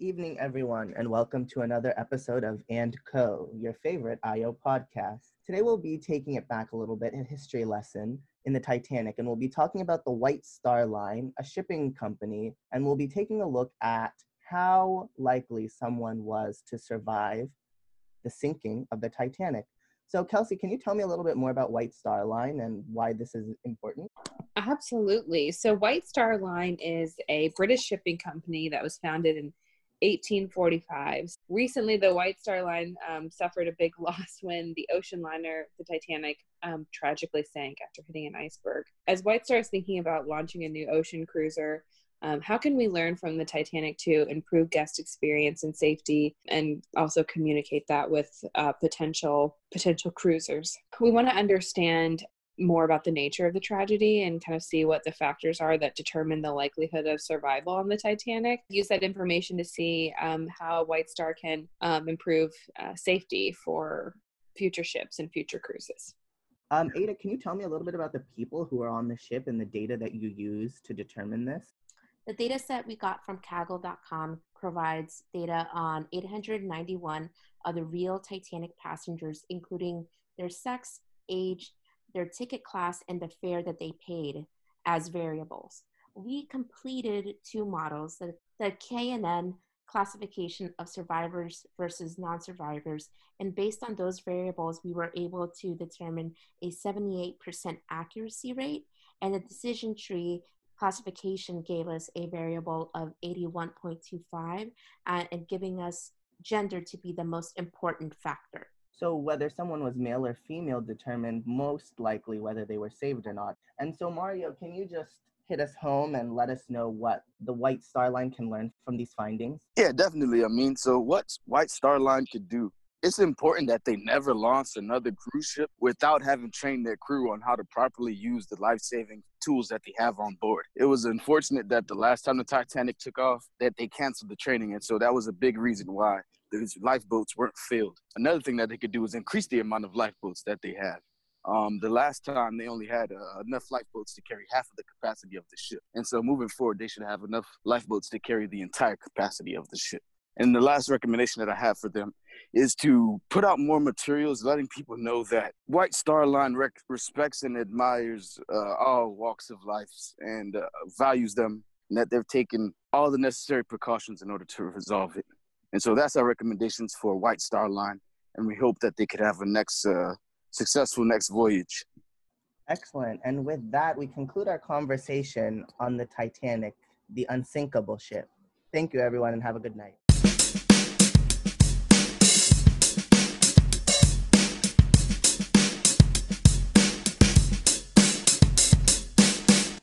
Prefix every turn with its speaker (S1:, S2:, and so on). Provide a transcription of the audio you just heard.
S1: evening, everyone, and welcome to another episode of And Co, your favorite IO podcast. Today, we'll be taking it back a little bit, a history lesson in the Titanic, and we'll be talking about the White Star Line, a shipping company, and we'll be taking a look at how likely someone was to survive the sinking of the Titanic. So, Kelsey, can you tell me a little bit more about White Star Line and why this is important?
S2: Absolutely. So, White Star Line is a British shipping company that was founded in 1845. Recently, the White Star Line um, suffered a big loss when the ocean liner, the Titanic, um, tragically sank after hitting an iceberg. As White Star is thinking about launching a new ocean cruiser, um, how can we learn from the Titanic to improve guest experience and safety, and also communicate that with uh, potential potential cruisers? We want to understand more about the nature of the tragedy and kind of see what the factors are that determine the likelihood of survival on the Titanic. Use that information to see um, how White Star can um, improve uh, safety for future ships and future cruises.
S1: Um, Ada, can you tell me a little bit about the people who are on the ship and the data that you use to determine this?
S3: The data set we got from Kaggle.com provides data on 891 of the real Titanic passengers, including their sex, age, their ticket class, and the fare that they paid as variables. We completed two models, the, the KNN classification of survivors versus non-survivors, and based on those variables, we were able to determine a 78% accuracy rate, and the decision tree classification gave us a variable of 81.25 uh, and giving us gender to be the most important factor.
S1: So whether someone was male or female determined most likely whether they were saved or not. And so Mario, can you just hit us home and let us know what the White Star Line can learn from these findings?
S4: Yeah, definitely. I mean, so what White Star Line could do it's important that they never launch another cruise ship without having trained their crew on how to properly use the life-saving tools that they have on board. It was unfortunate that the last time the Titanic took off that they canceled the training and so that was a big reason why these lifeboats weren't filled. Another thing that they could do is increase the amount of lifeboats that they have. Um, the last time they only had uh, enough lifeboats to carry half of the capacity of the ship. And so moving forward, they should have enough lifeboats to carry the entire capacity of the ship. And the last recommendation that I have for them is to put out more materials, letting people know that White Star Line rec- respects and admires uh, all walks of life and uh, values them, and that they've taken all the necessary precautions in order to resolve it. And so that's our recommendations for White Star Line, and we hope that they could have a next uh, successful next voyage.
S1: Excellent. And with that, we conclude our conversation on the Titanic, the unsinkable ship. Thank you, everyone, and have a good night.